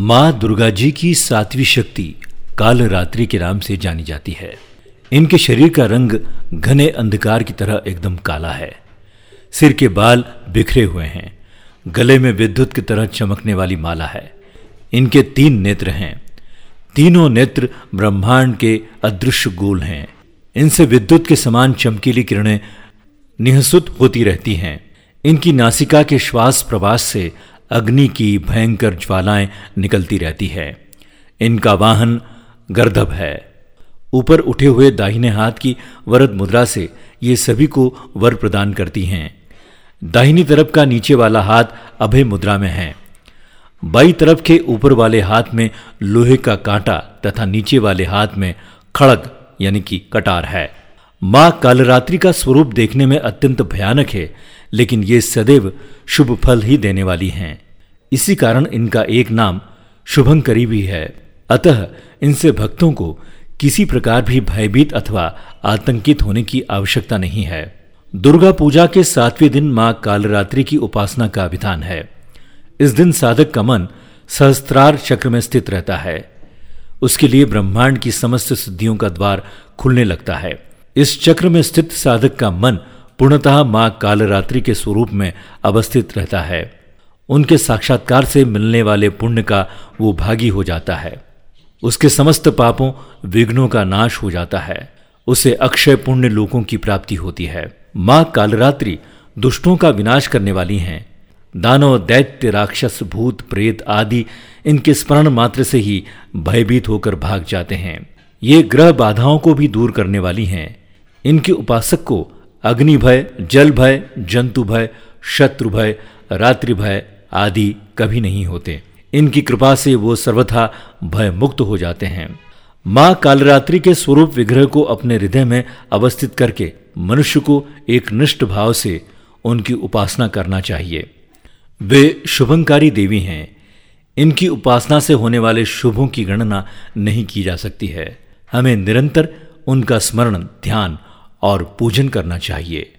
माँ दुर्गा जी की सातवीं शक्ति काल रात्रि के नाम से जानी जाती है। इनके शरीर का रंग घने अंधकार की तरह एकदम काला है। सिर के बाल बिखरे हुए हैं। गले में विद्युत की तरह चमकने वाली माला है। इनके तीन नेत्र हैं। तीनों नेत्र ब्रह्मांड के अदृश्य गोल हैं। इनसे विद्युत के समान चमकीली किरणें निहसुत होती रहती हैं। इनकी नासिका के श्वास प्रवास से अग्नि की भयंकर ज्वालाएँ निकलती रहती है। इनका वाहन गर्दभ है। ऊपर उठे हुए दाहिने हाथ की वरद मुद्रा से ये सभी को वर प्रदान करती हैं। दाहिनी तरफ़ का नीचे वाला हाथ अभय मुद्रा में है। बाई तरफ़ के ऊपर वाले हाथ में लोहे का कांटा तथा नीचे वाले हाथ में खड़ग, यानी कि कटार है। माँ कालरात्रि का स्वरूप देखने में अत्यंत भयानक है, लेकिन ये सदैव शुभ फल ही देने वाली हैं। इसी कारण इनका एक नाम शुभंकरी भी है। अतः इनसे भक्तों को किसी प्रकार भी भयभीत अथवा आतंकित होने की आवश्यकता नहीं है। दुर्गा पूजा के सातवें दिन माँ कालरात्रि की उपासना का विधान है। इस दिन साधक का मन सहस्त्रार चक्र में स्थित रहता है। उसके लिए ब्रह्मांड की समस्त सिद्धियों का द्वार खुलने लगता है। इस चक्र में स्थित साधक का मन पूर्णतः माँ कालरात्रि के स्वरूप में अवस्थित रहता है। उनके साक्षात्कार से मिलने वाले पुण्य का वो भागी हो जाता है। उसके समस्त पापों, विघ्नों का नाश हो जाता है। उसे अक्षय पुण्य लोगों की प्राप्ति होती है। माँ कालरात्रि दुष्टों का विनाश करने वाली हैं। दानव, दैत्य, राक्षस, भूत, प्रेत आदि इनके स्मरण मात्र से ही भयभीत होकर भाग जाते हैं। ये ग्रह बाधाओं को भी दूर करने वाली हैं। इनके उपासक को अग्नि भय, जल भय, जंतु भय, शत्रु भय, रात्रि भय आदि कभी नहीं होते। इनकी कृपा से वो सर्वथा भय मुक्त हो जाते हैं। माँ कालरात्रि के स्वरूप विग्रह को अपने हृदय में अवस्थित करके मनुष्य को एक निष्ठ भाव से उनकी उपासना करना चाहिए। वे शुभंकारी देवी हैं। इनकी उपासना से होने वाले शुभों की गणना नहीं की जा सकती है। हमें निरंतर उनका स्मरण, ध्यान और पूजन करना चाहिए।